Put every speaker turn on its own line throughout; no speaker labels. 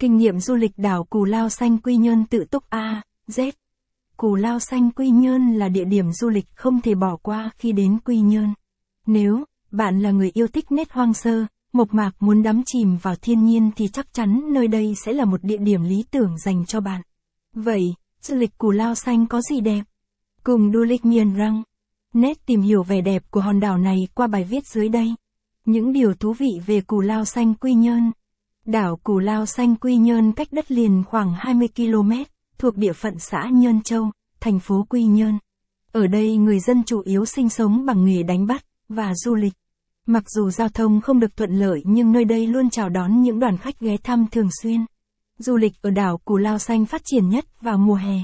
Kinh nghiệm du lịch đảo Cù Lao Xanh Quy Nhơn tự túc A, Z. Cù Lao Xanh Quy Nhơn là địa điểm du lịch không thể bỏ qua khi đến Quy Nhơn. Nếu bạn là người yêu thích nét hoang sơ, mộc mạc muốn đắm chìm vào thiên nhiên thì chắc chắn nơi đây sẽ là một địa điểm lý tưởng dành cho bạn. Vậy, du lịch Cù Lao Xanh có gì đẹp? Cùng du lịch miền răng. Nét tìm hiểu vẻ đẹp của hòn đảo này qua bài viết dưới đây. Những điều thú vị về Cù Lao Xanh Quy Nhơn. Đảo Cù Lao Xanh Quy Nhơn cách đất liền khoảng 20 km, thuộc địa phận xã Nhơn Châu, thành phố Quy Nhơn. Ở đây người dân chủ yếu sinh sống bằng nghề đánh bắt và du lịch. Mặc dù giao thông không được thuận lợi nhưng nơi đây luôn chào đón những đoàn khách ghé thăm thường xuyên. Du lịch ở đảo Cù Lao Xanh phát triển nhất vào mùa hè.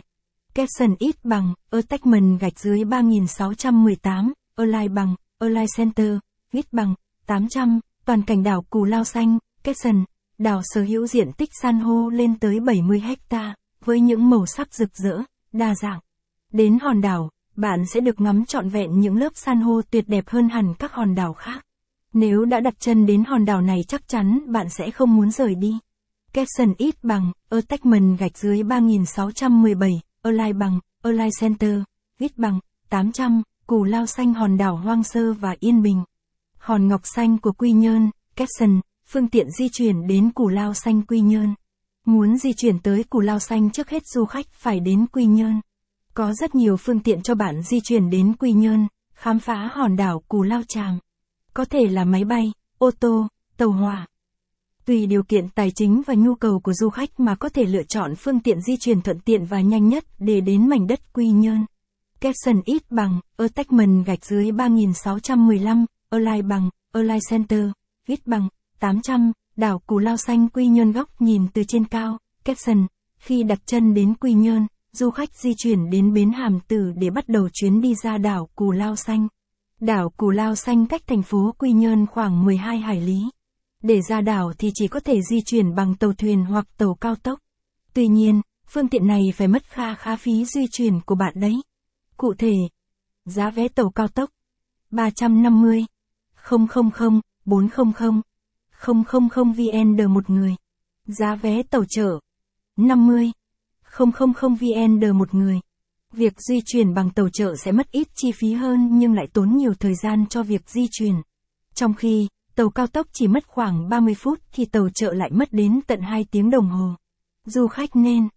Capson ít bằng, attachment gạch dưới 3618, align bằng, align center, ít bằng, 800, toàn cảnh đảo Cù Lao Xanh, Capson, đảo sở hữu diện tích san hô lên tới 70 hecta, với những màu sắc rực rỡ, đa dạng. Đến hòn đảo, bạn sẽ được ngắm trọn vẹn những lớp san hô tuyệt đẹp hơn hẳn các hòn đảo khác. Nếu đã đặt chân đến hòn đảo này chắc chắn bạn sẽ không muốn rời đi. Capson ít bằng, attachment gạch dưới 3617, Align bằng, Align Center, ít bằng, 800, cù lao xanh hòn đảo hoang sơ và yên bình. Hòn ngọc xanh của Quy Nhơn, Capson, phương tiện di chuyển đến cù lao xanh Quy Nhơn. Muốn di chuyển tới cù lao xanh trước hết du khách phải đến Quy Nhơn. Có rất nhiều phương tiện cho bạn di chuyển đến Quy Nhơn, khám phá hòn đảo Cù Lao Tràm. Có thể là máy bay, ô tô, tàu hỏa. Tùy điều kiện tài chính và nhu cầu của du khách mà có thể lựa chọn phương tiện di chuyển thuận tiện và nhanh nhất để đến mảnh đất Quy Nhơn. Capson ít bằng, attachment gạch dưới 3615, online bằng, online Center, ít bằng, 800, đảo Cù Lao Xanh Quy Nhơn góc nhìn từ trên cao, caption, khi đặt chân đến Quy Nhơn, du khách di chuyển đến bến Hàm Tử để bắt đầu chuyến đi ra đảo Cù Lao Xanh. Đảo Cù Lao Xanh cách thành phố Quy Nhơn khoảng 12 hải lý. Để ra đảo thì chỉ có thể di chuyển bằng tàu thuyền hoặc tàu cao tốc. Tuy nhiên, phương tiện này phải mất kha khá phí di chuyển của bạn đấy. Cụ thể, giá vé tàu cao tốc 350 000 400 000 VN một người. Giá vé tàu chở 50 000 VN một người. Việc di chuyển bằng tàu chợ sẽ mất ít chi phí hơn nhưng lại tốn nhiều thời gian cho việc di chuyển. Trong khi, tàu cao tốc chỉ mất khoảng 30 phút thì tàu chợ lại mất đến tận 2 tiếng đồng hồ. Du khách nên